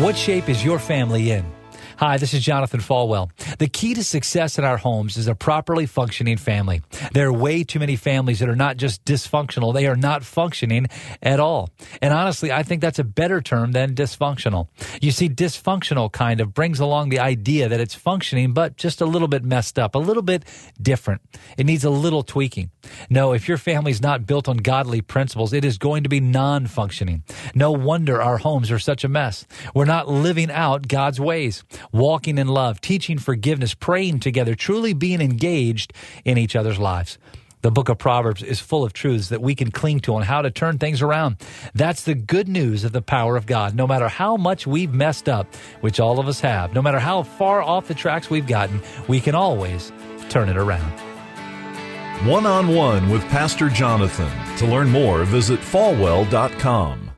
What shape is your family in? Hi, this is Jonathan Falwell. The key to success in our homes is a properly functioning family. There are way too many families that are not just dysfunctional, they are not functioning at all. And honestly, I think that's a better term than dysfunctional. You see, dysfunctional kind of brings along the idea that it's functioning, but just a little bit messed up, a little bit different. It needs a little tweaking. No, if your family's not built on godly principles, it is going to be non functioning. No wonder our homes are such a mess. We're not living out God's ways walking in love, teaching forgiveness, praying together, truly being engaged in each other's lives. The book of Proverbs is full of truths that we can cling to on how to turn things around. That's the good news of the power of God. No matter how much we've messed up, which all of us have, no matter how far off the tracks we've gotten, we can always turn it around. One on one with Pastor Jonathan. To learn more, visit falwell.com.